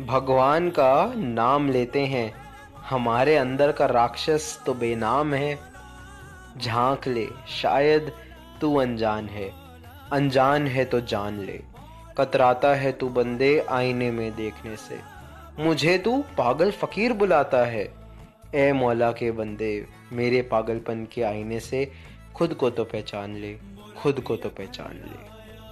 भगवान का नाम लेते हैं। हमारे अंदर का राक्षस तो बेनाम है। झाँक ले, शायद तू अनजान है। अनजान है तो जान ले। कतराता है तू बंदे आईने में देखने से। मुझे तू पागल फकीर बुलाता है। ए मौला के बंदे, मेरे पागलपन के आईने से खुद को तो पहचान ले, खुद को तो पहचान ले।